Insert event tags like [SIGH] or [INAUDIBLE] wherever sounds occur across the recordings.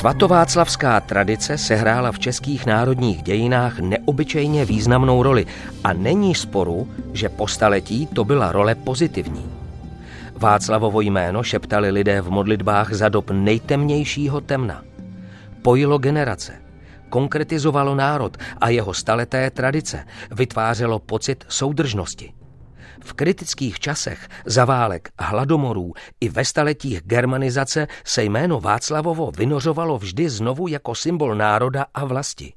Svatováclavská tradice sehrála v českých národních dějinách neobyčejně významnou roli a není sporu, že po staletí to byla role pozitivní. Václavovo jméno šeptali lidé v modlitbách za dob nejtemnějšího temna. Pojilo generace, konkretizovalo národ a jeho staleté tradice, vytvářelo pocit soudržnosti. V kritických časech zaválek, hladomorů i ve staletích germanizace se jméno Václavovo vynořovalo vždy znovu jako symbol národa a vlasti.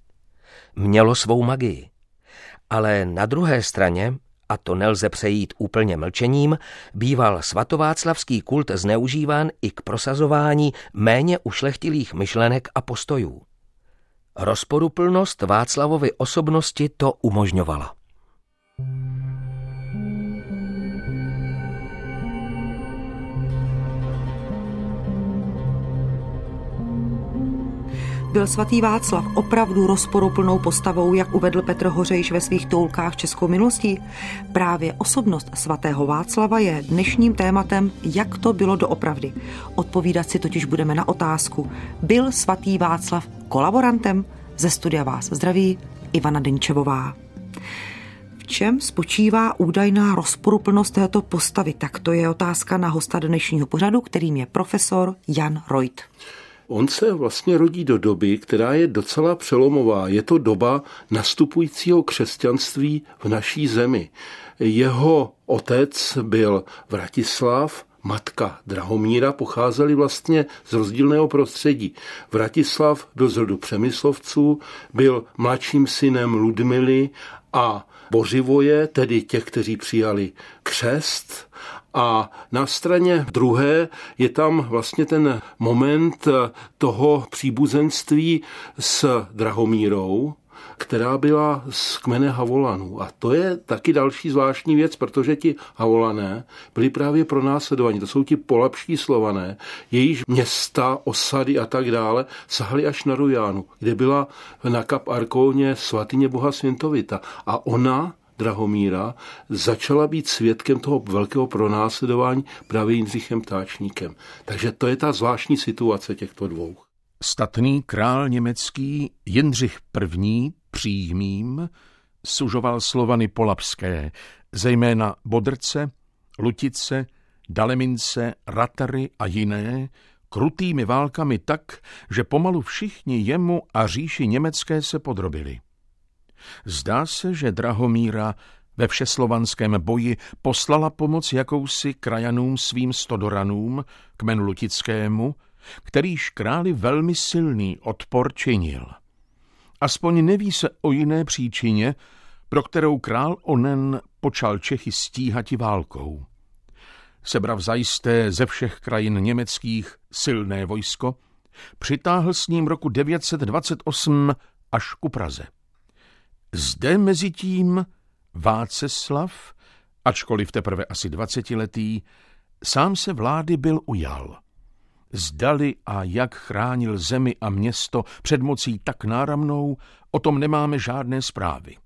Mělo svou magii. Ale na druhé straně, a to nelze přejít úplně mlčením, býval svatováclavský kult zneužíván i k prosazování méně ušlechtilých myšlenek a postojů. Rozporuplnost Václavovy osobnosti to umožňovala. Byl svatý Václav opravdu rozporuplnou postavou, jak uvedl Petr Hořejš ve svých toulkách českou minulostí? Právě osobnost svatého Václava je dnešním tématem, jak to bylo doopravdy. Odpovídat si totiž budeme na otázku. Byl svatý Václav kolaborantem? Ze studia vás zdraví Ivana Denčevová. V čem spočívá údajná rozporuplnost této postavy? Tak to je otázka na hosta dnešního pořadu, kterým je profesor Jan Reut. On se vlastně rodí do doby, která je docela přelomová. Je to doba nastupujícího křesťanství v naší zemi. Jeho otec byl Vratislav, matka Drahomíra pocházeli vlastně z rozdílného prostředí. Vratislav byl z rodu Přemyslovců, byl mladším synem Ludmily a Bořivoje, tedy těch, kteří přijali křest a na straně druhé je tam vlastně ten moment toho příbuzenství s Drahomírou, která byla z kmene Havolanů. A to je taky další zvláštní věc, protože ti Havolané byli právě pro následování. To jsou ti polapští slované, jejíž města, osady a tak dále sahali až na Rujánu, kde byla na Kap Arkóně svatyně Boha Svěntovita. A ona Drahomíra začala být svědkem toho velkého pronásledování právě Jindřichem Táčníkem. Takže to je ta zvláštní situace těchto dvou. Statný král německý Jindřich I. přímým sužoval Slovany polapské, zejména Bodrce, Lutice, Dalemince, Ratary a jiné, krutými válkami tak, že pomalu všichni jemu a říši německé se podrobili. Zdá se, že Drahomíra ve všeslovanském boji poslala pomoc jakousi krajanům svým stodoranům, kmenu Lutickému, kterýž králi velmi silný odpor činil. Aspoň neví se o jiné příčině, pro kterou král onen počal Čechy stíhati válkou. Sebrav zajisté ze všech krajin německých silné vojsko, přitáhl s ním roku 928 až ku Praze. Zde mezi tím Váceslav, ačkoliv teprve asi dvacetiletý, sám se vlády byl ujal. Zdali a jak chránil zemi a město před mocí tak náramnou, o tom nemáme žádné zprávy.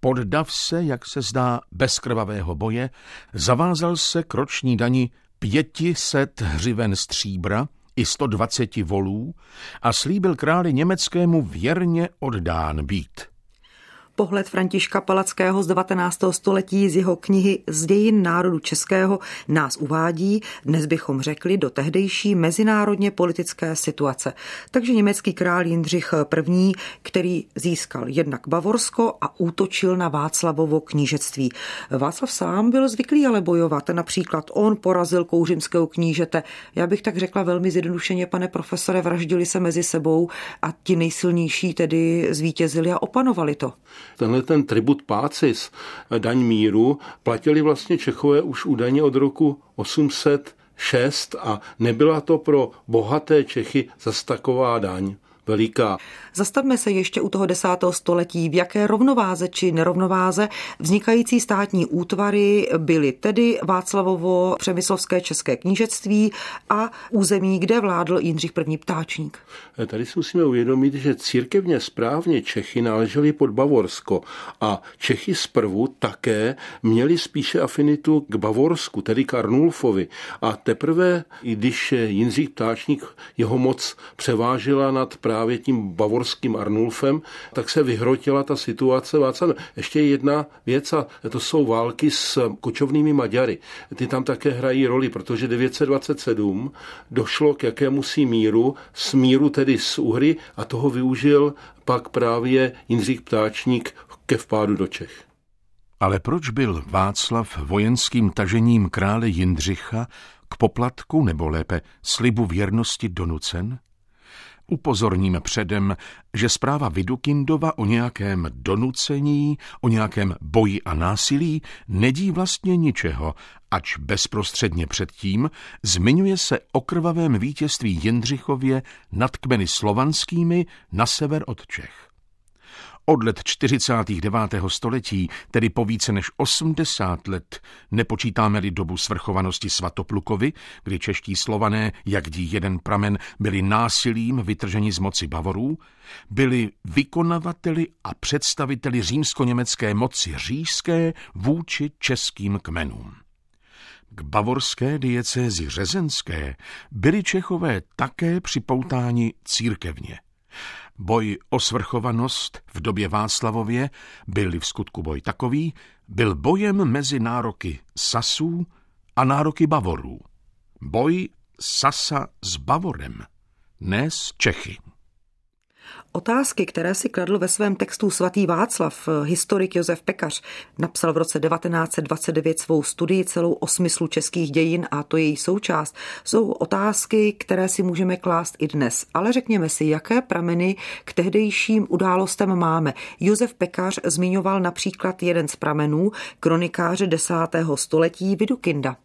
Poddav se, jak se zdá, bez krvavého boje, zavázal se k roční dani pěti set hřiven stříbra i 120 volů a slíbil králi německému věrně oddán být. Pohled Františka Palackého z 19. století z jeho knihy Z dějin národu českého nás uvádí, dnes bychom řekli, do tehdejší mezinárodně politické situace. Takže německý král Jindřich I., který získal jednak Bavorsko a útočil na Václavovo knížectví. Václav sám byl zvyklý ale bojovat. Například on porazil kouřimského knížete. Já bych tak řekla velmi zjednodušeně, pane profesore, vraždili se mezi sebou a ti nejsilnější tedy zvítězili a opanovali to. Tenhle ten tribut pácis, daň míru, platili vlastně Čechové už údajně od roku 806 a nebyla to pro bohaté Čechy zas taková daň. veliká. Zastavme se ještě u toho desátého století, v jaké rovnováze či nerovnováze vznikající státní útvary byly tedy Václavovo přemyslovské české knížectví a území, kde vládl Jindřich I. Ptáčník. Tady si musíme uvědomit, že církevně správně Čechy náležely pod Bavorsko a Čechy zprvu také měli spíše afinitu k Bavorsku, tedy k Arnulfovi. A teprve, když Jindřich Ptáčník jeho moc převážila nad právě tím bavorským Arnulfem, tak se vyhrotila ta situace. Václav, ještě jedna věc a to jsou války s kočovnými Maďary. Ty tam také hrají roli, protože 927 došlo k jakému si míru, s míru tedy s Uhry a toho využil pak právě Jindřich Ptáčník ke vpádu do Čech. Ale proč byl Václav vojenským tažením krále Jindřicha k poplatku nebo lépe slibu věrnosti donucen? Upozorníme předem, že zpráva Vidukindova o nějakém donucení, o nějakém boji a násilí nedí vlastně ničeho, ač bezprostředně předtím zmiňuje se o krvavém vítězství Jindřichově nad kmeny slovanskými na sever od Čech. Od let 49. století, tedy po více než 80 let, nepočítáme-li dobu svrchovanosti Svatoplukovy, kdy čeští slované, jak dí jeden pramen, byli násilím vytrženi z moci Bavorů, byli vykonavateli a představiteli římsko-německé moci říšské vůči českým kmenům. K bavorské diecézi řezenské byli Čechové také připoutáni církevně. Boj o svrchovanost v době Václavově, byl v skutku boj takový, byl bojem mezi nároky Sasů a nároky Bavorů. Boj Sasa s Bavorem, ne s Čechy. Otázky, které si kladl ve svém textu svatý Václav, historik Josef Pekař, napsal v roce 1929 svou studii celou o smyslu českých dějin a to její součást, jsou otázky, které si můžeme klást i dnes. Ale řekněme si, jaké prameny k tehdejším událostem máme. Josef Pekař zmiňoval například jeden z pramenů kronikáře desátého století Vidukinda.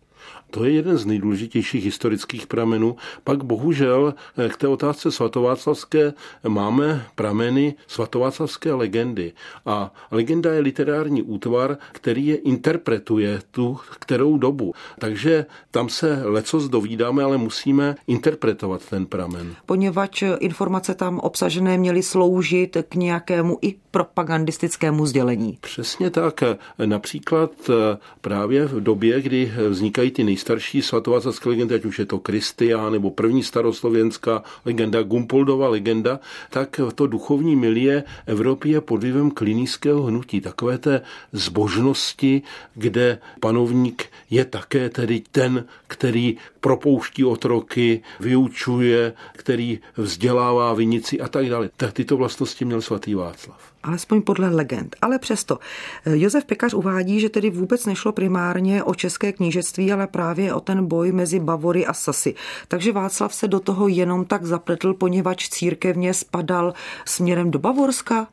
To je jeden z nejdůležitějších historických pramenů. Pak bohužel eh, k té otázce svatováclavské máme prameny svatováclavské legendy. A legenda je literární útvar, který je interpretuje tu kterou dobu. Takže tam se lecos dovídáme, ale musíme interpretovat ten pramen. Poněvadž informace tam obsažené měly sloužit k nějakému i propagandistickému sdělení. Přesně tak. Například eh, právě v době, kdy vznikají ty nejstarší svatováclavské legendy, ať už je to Kristia nebo první staroslověnská legenda, Gumpoldova legenda, tak to duchovní milie Evropy je pod vlivem klinického hnutí, takové té zbožnosti, kde panovník je také tedy ten, který propouští otroky, vyučuje, který vzdělává vinici a tak dále. Tak tyto vlastnosti měl svatý Václav alespoň podle legend. Ale přesto Josef Pekař uvádí, že tedy vůbec nešlo primárně o české knížectví, ale právě o ten boj mezi Bavory a Sasy. Takže Václav se do toho jenom tak zapletl, poněvadž církevně spadal směrem do Bavorska?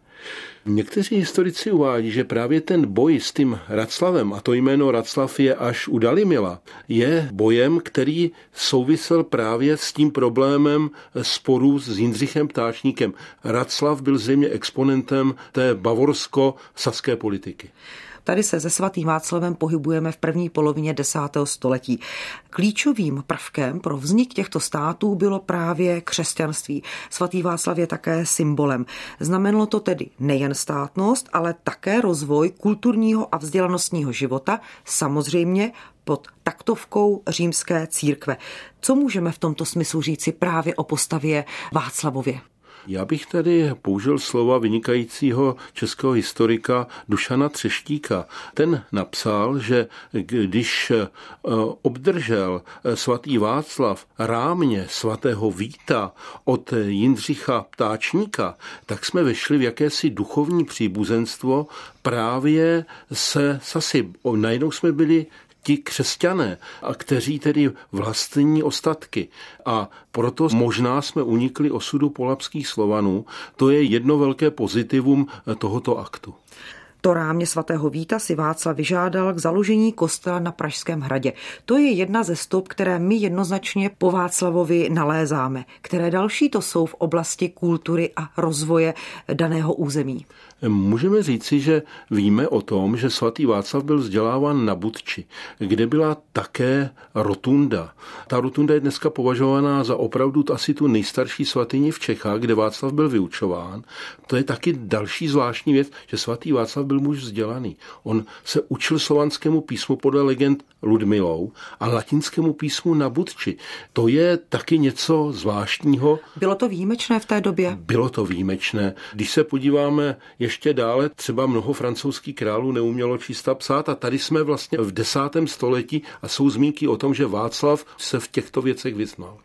Někteří historici uvádí, že právě ten boj s tím Raclavem, a to jméno Raclav je až u Dalimila, je bojem, který souvisel právě s tím problémem sporů s Jindřichem Ptáčníkem. Raclav byl zřejmě exponentem té bavorsko-saské politiky. Tady se se svatým Václavem pohybujeme v první polovině desátého století. Klíčovým prvkem pro vznik těchto států bylo právě křesťanství. Svatý Václav je také symbolem. Znamenalo to tedy nejen státnost, ale také rozvoj kulturního a vzdělanostního života, samozřejmě pod taktovkou římské církve. Co můžeme v tomto smyslu říci právě o postavě Václavově? Já bych tady použil slova vynikajícího českého historika Dušana Třeštíka. Ten napsal, že když eh, obdržel eh, svatý Václav rámě svatého Víta od Jindřicha Ptáčníka, tak jsme vešli v jakési duchovní příbuzenstvo právě se Sasy. Najednou jsme byli ti křesťané, a kteří tedy vlastní ostatky. A proto možná jsme unikli osudu polapských Slovanů. To je jedno velké pozitivum tohoto aktu. To rámě svatého Víta si Václav vyžádal k založení kostela na Pražském hradě. To je jedna ze stop, které my jednoznačně po Václavovi nalézáme. Které další to jsou v oblasti kultury a rozvoje daného území? Můžeme říci, že víme o tom, že svatý Václav byl vzděláván na Budči, kde byla také rotunda. Ta rotunda je dneska považovaná za opravdu asi tu nejstarší svatyni v Čechách, kde Václav byl vyučován. To je taky další zvláštní věc, že svatý Václav byl muž vzdělaný. On se učil slovanskému písmu podle legend Ludmilou a latinskému písmu na Budči. To je taky něco zvláštního. Bylo to výjimečné v té době? Bylo to výjimečné. Když se podíváme ještě dále, třeba mnoho francouzských králů neumělo číst a psát a tady jsme vlastně v desátém století a jsou zmínky o tom, že Václav se v těchto věcech vyznal.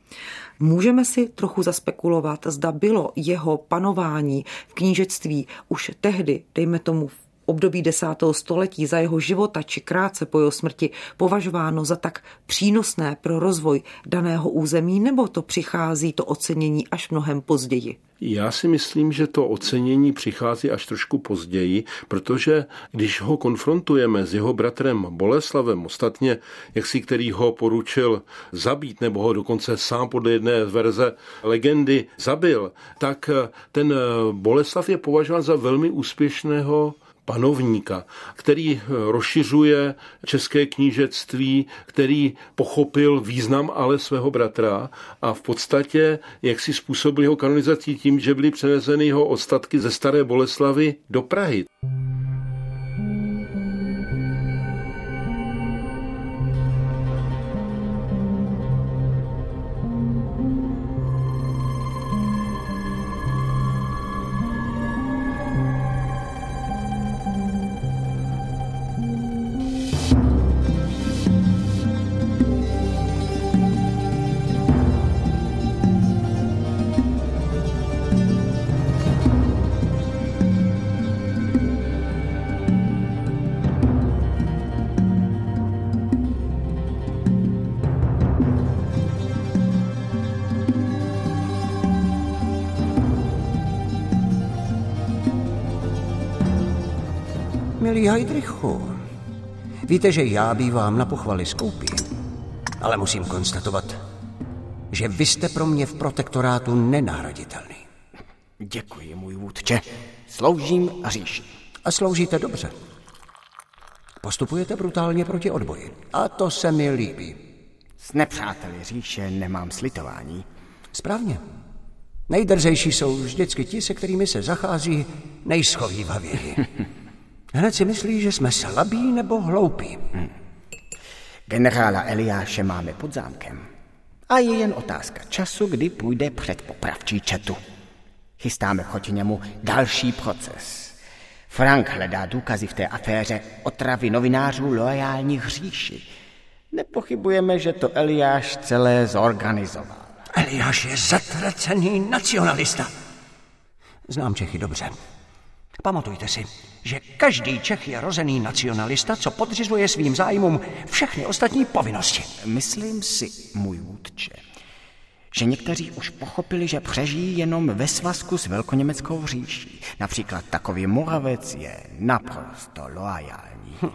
Můžeme si trochu zaspekulovat, zda bylo jeho panování v knížectví už tehdy, dejme tomu v období desátého století za jeho života či krátce po jeho smrti považováno za tak přínosné pro rozvoj daného území, nebo to přichází to ocenění až mnohem později? Já si myslím, že to ocenění přichází až trošku později, protože když ho konfrontujeme s jeho bratrem Boleslavem, ostatně, jak si který ho poručil zabít, nebo ho dokonce sám podle jedné verze legendy zabil, tak ten Boleslav je považován za velmi úspěšného panovníka, který rozšiřuje české knížectví, který pochopil význam ale svého bratra a v podstatě jak si způsobil jeho kanonizací tím, že byly přeneseny jeho ostatky ze Staré Boleslavy do Prahy. Milý Heidrichu, víte, že já bývám na pochvaly skoupí, ale musím konstatovat, že vy jste pro mě v protektorátu nenahraditelný. Děkuji, můj vůdče. Sloužím a říši. A sloužíte dobře. Postupujete brutálně proti odboji. A to se mi líbí. S nepřáteli říše nemám slitování. Správně. Nejdrzejší jsou vždycky ti, se kterými se zachází nejschovývavěji. [LAUGHS] Hned si myslí, že jsme slabí nebo hloupí. Hmm. Generála Eliáše máme pod zámkem. A je jen otázka času, kdy půjde před popravčí četu. Chystáme proti němu další proces. Frank hledá důkazy v té aféře otravy novinářů loajálních říši. Nepochybujeme, že to Eliáš celé zorganizoval. Eliáš je zatracený nacionalista. Znám Čechy dobře. Pamatujte si, že každý Čech je rozený nacionalista, co podřizuje svým zájmům všechny ostatní povinnosti. Myslím si, můj vůdče, že někteří už pochopili, že přežijí jenom ve svazku s velkoněmeckou říší. Například takový Moravec je naprosto loajální. Hm,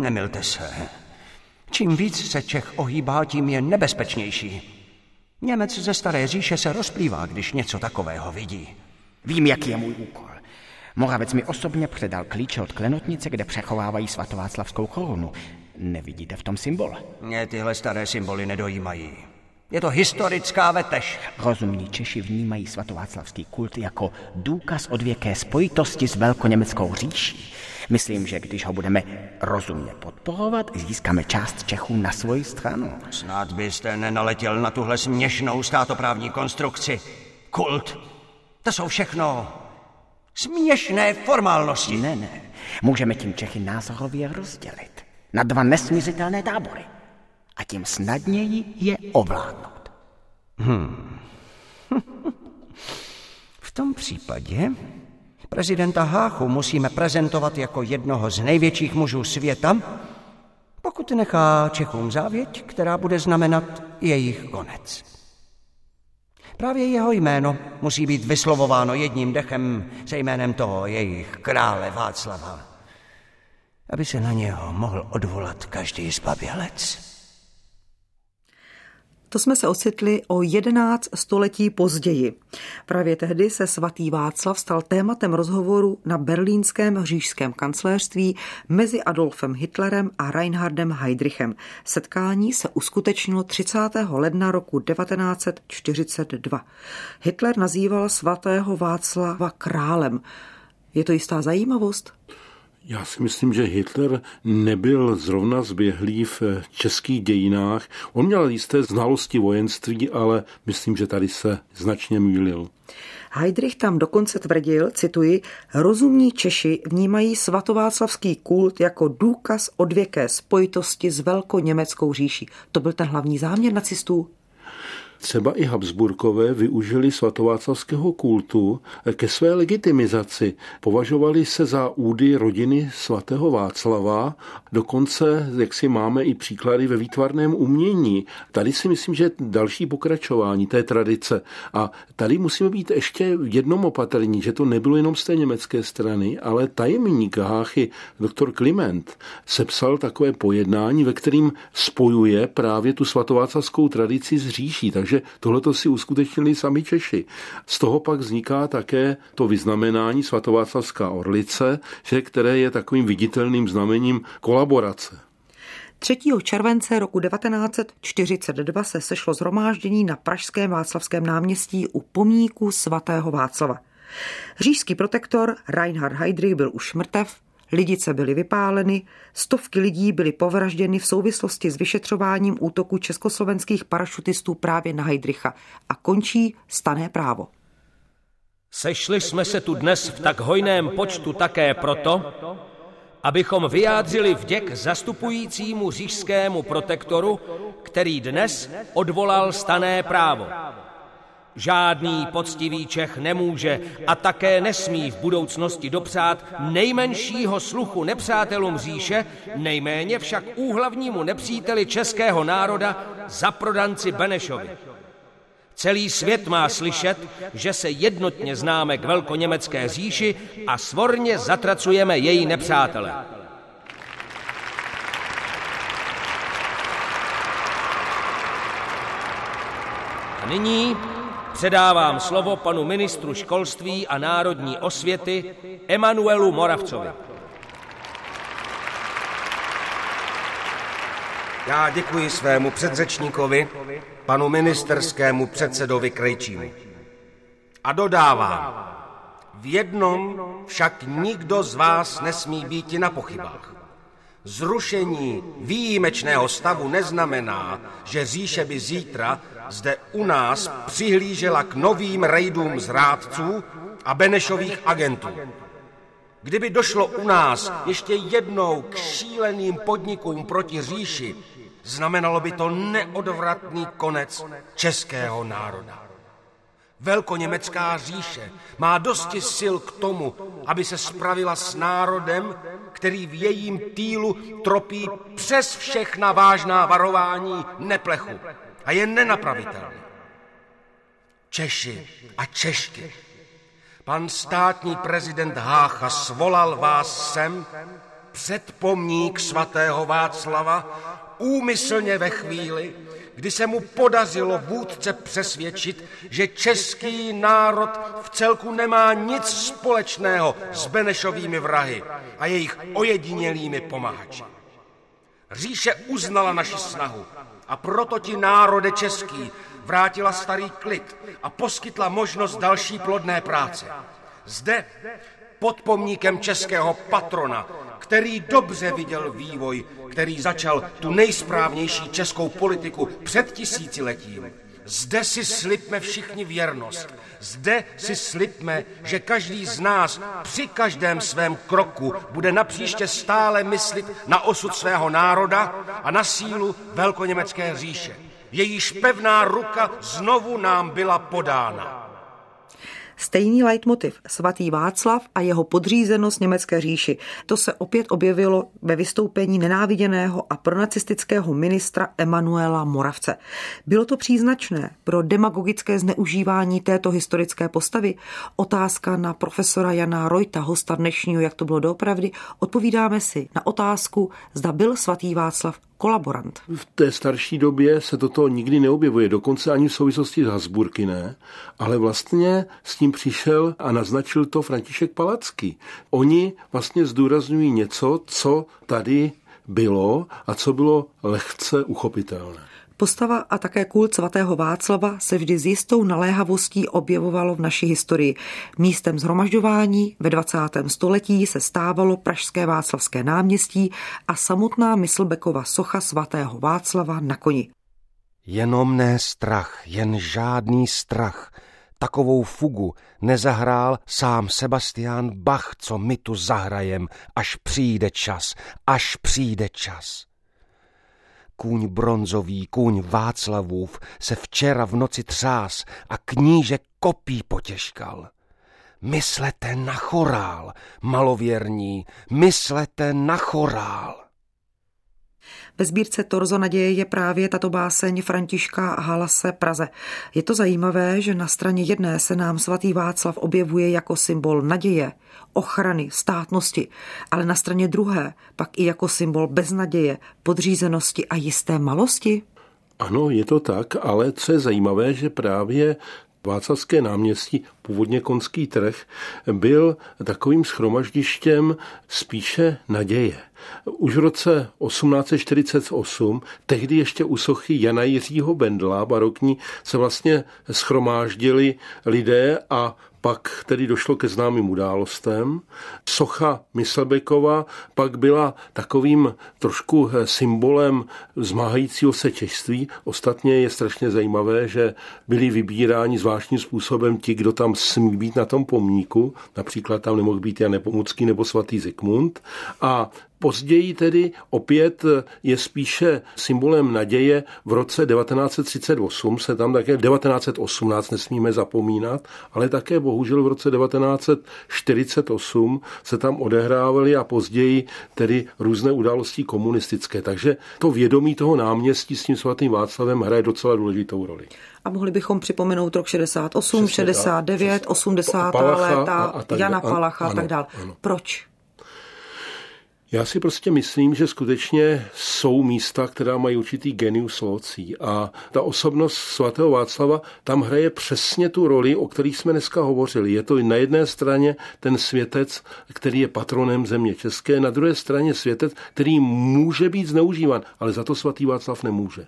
nemilte se. Čím víc se Čech ohýbá, tím je nebezpečnější. Němec ze staré říše se rozplývá, když něco takového vidí. Vím, jaký je můj úkol. Moravec mi osobně předal klíče od klenotnice, kde přechovávají svatováclavskou korunu. Nevidíte v tom symbol? Mě tyhle staré symboly nedojímají. Je to historická vetež. Rozumní Češi vnímají svatováclavský kult jako důkaz odvěké spojitosti s velkoněmeckou říší. Myslím, že když ho budeme rozumně podporovat, získáme část Čechů na svoji stranu. Snad byste nenaletěl na tuhle směšnou státoprávní konstrukci. Kult. To jsou všechno Směšné formálnosti. Ne, ne. Můžeme tím Čechy názorově rozdělit na dva nesmizitelné tábory a tím snadněji je ovládnout. Hmm. [LAUGHS] v tom případě prezidenta Háchu musíme prezentovat jako jednoho z největších mužů světa, pokud nechá Čechům závěť, která bude znamenat jejich konec. Právě jeho jméno musí být vyslovováno jedním dechem se jménem toho jejich krále Václava. aby se na něho mohl odvolat každý zbabělec. To jsme se ocitli o 11 století později. Právě tehdy se svatý Václav stal tématem rozhovoru na berlínském říšském kancléřství mezi Adolfem Hitlerem a Reinhardem Heydrichem. Setkání se uskutečnilo 30. ledna roku 1942. Hitler nazýval svatého Václava králem. Je to jistá zajímavost? Já si myslím, že Hitler nebyl zrovna zběhlý v českých dějinách. On měl jisté znalosti vojenství, ale myslím, že tady se značně mýlil. Heidrich tam dokonce tvrdil, cituji, rozumní Češi vnímají svatováclavský kult jako důkaz odvěké spojitosti s velkoněmeckou říší. To byl ten hlavní záměr nacistů? Třeba i Habsburkové využili svatováclavského kultu ke své legitimizaci. Považovali se za údy rodiny svatého Václava, dokonce, jak si máme i příklady ve výtvarném umění. Tady si myslím, že další pokračování té tradice. A tady musíme být ještě jednom opatrní, že to nebylo jenom z té německé strany, ale tajemník Háchy, doktor Kliment, sepsal takové pojednání, ve kterým spojuje právě tu svatováclavskou tradici s říší. Takže takže tohleto si uskutečnili sami Češi. Z toho pak vzniká také to vyznamenání svatováclavská orlice, že, které je takovým viditelným znamením kolaborace. 3. července roku 1942 se sešlo zhromáždění na Pražském Václavském náměstí u pomníku svatého Václava. Říšský protektor Reinhard Heydrich byl už mrtev, Lidice byly vypáleny, stovky lidí byly povražděny v souvislosti s vyšetřováním útoku československých parašutistů právě na Heidricha a končí stané právo. Sešli jsme se tu dnes v tak hojném počtu také proto, abychom vyjádřili vděk zastupujícímu říšskému protektoru, který dnes odvolal stané právo. Žádný poctivý Čech nemůže a také nesmí v budoucnosti dopřát nejmenšího sluchu nepřátelům říše, nejméně však úhlavnímu nepříteli českého národa za prodanci Benešovi. Celý svět má slyšet, že se jednotně známe k velkoněmecké říši a svorně zatracujeme její nepřátele. A nyní Předávám slovo panu ministru školství a národní osvěty Emanuelu Moravcovi. Já děkuji svému předřečníkovi, panu ministerskému předsedovi Krejčímu. A dodávám, v jednom však nikdo z vás nesmí být na pochybách. Zrušení výjimečného stavu neznamená, že říše by zítra zde u nás přihlížela k novým rejdům zrádců a Benešových agentů. Kdyby došlo u nás ještě jednou k šíleným podnikům proti říši, znamenalo by to neodvratný konec českého národa. Velkoněmecká říše má dosti sil k tomu, aby se spravila s národem, který v jejím týlu tropí přes všechna vážná varování neplechu a je nenapravitelný. Češi a Češky, pan státní prezident Hácha svolal vás sem před pomník svatého Václava úmyslně ve chvíli, kdy se mu podařilo vůdce přesvědčit, že český národ v celku nemá nic společného s Benešovými vrahy a jejich ojedinělými pomáhači. Říše uznala naši snahu a proto ti národe český vrátila starý klid a poskytla možnost další plodné práce. Zde, pod pomníkem českého patrona, který dobře viděl vývoj, který začal tu nejsprávnější českou politiku před tisíciletím. Zde si slibme všichni věrnost. Zde si slibme, že každý z nás při každém svém kroku bude napříště stále myslit na osud svého národa a na sílu velkoněmecké říše. Jejíž pevná ruka znovu nám byla podána. Stejný leitmotiv svatý Václav a jeho podřízenost německé říši. To se opět objevilo ve vystoupení nenáviděného a pronacistického ministra Emanuela Moravce. Bylo to příznačné pro demagogické zneužívání této historické postavy? Otázka na profesora Jana Rojta, hosta dnešního, jak to bylo doopravdy, odpovídáme si na otázku, zda byl svatý Václav kolaborant. V té starší době se toto nikdy neobjevuje, dokonce ani v souvislosti s Hasburky ne, ale vlastně s tím přišel a naznačil to František Palacký. Oni vlastně zdůrazňují něco, co tady bylo a co bylo lehce uchopitelné. Postava a také kult svatého Václava se vždy s jistou naléhavostí objevovalo v naší historii. Místem zhromažďování ve 20. století se stávalo Pražské Václavské náměstí a samotná Myslbekova socha svatého Václava na koni. Jenom ne strach, jen žádný strach. Takovou fugu nezahrál sám Sebastian Bach, co my tu zahrajem, až přijde čas, až přijde čas. Kůň bronzový, kůň Václavův se včera v noci třás a kníže kopí potěžkal. Myslete na chorál, malověrní, myslete na chorál. Ve sbírce Torzo naděje je právě tato báseň Františka Halase Praze. Je to zajímavé, že na straně jedné se nám svatý Václav objevuje jako symbol naděje, ochrany, státnosti, ale na straně druhé pak i jako symbol beznaděje, podřízenosti a jisté malosti? Ano, je to tak, ale co je zajímavé, že právě Václavské náměstí, původně konský trh, byl takovým schromaždištěm spíše naděje. Už v roce 1848, tehdy ještě u sochy Jana Jiřího Bendla barokní, se vlastně schromáždili lidé a pak tedy došlo ke známým událostem. Socha Myslbekova pak byla takovým trošku symbolem zmáhajícího se češství. Ostatně je strašně zajímavé, že byli vybíráni zvláštním způsobem ti, kdo tam smí být na tom pomníku. Například tam nemohl být Jan Nepomucký nebo svatý Zikmund. A Později tedy opět je spíše symbolem naděje. V roce 1938 se tam také 1918 nesmíme zapomínat, ale také bohužel v roce 1948 se tam odehrávaly a později tedy různé události komunistické. Takže to vědomí toho náměstí s tím svatým Václavem hraje docela důležitou roli. A mohli bychom připomenout rok 68, Přesně 69, tak. 80. Palacha léta, a, a tak, Jana Palacha a tak dále. Proč? Já si prostě myslím, že skutečně jsou místa, která mají určitý genius locí a ta osobnost svatého Václava tam hraje přesně tu roli, o kterých jsme dneska hovořili. Je to na jedné straně ten světec, který je patronem země české, na druhé straně světec, který může být zneužívan, ale za to svatý Václav nemůže.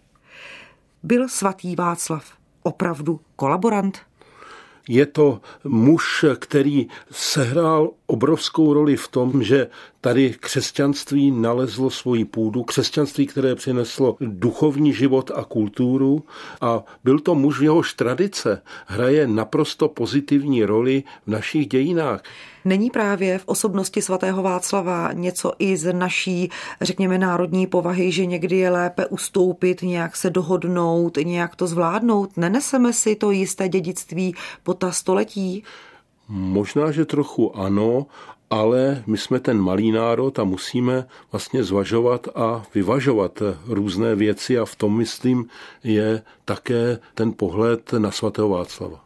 Byl svatý Václav opravdu kolaborant? Je to muž, který sehrál obrovskou roli v tom, že tady křesťanství nalezlo svoji půdu, křesťanství, které přineslo duchovní život a kulturu a byl to muž, v jehož tradice hraje naprosto pozitivní roli v našich dějinách. Není právě v osobnosti svatého Václava něco i z naší, řekněme, národní povahy, že někdy je lépe ustoupit, nějak se dohodnout, nějak to zvládnout? Neneseme si to jisté dědictví po ta století? Možná, že trochu ano, ale my jsme ten malý národ a musíme vlastně zvažovat a vyvažovat různé věci a v tom, myslím, je také ten pohled na svatého Václava.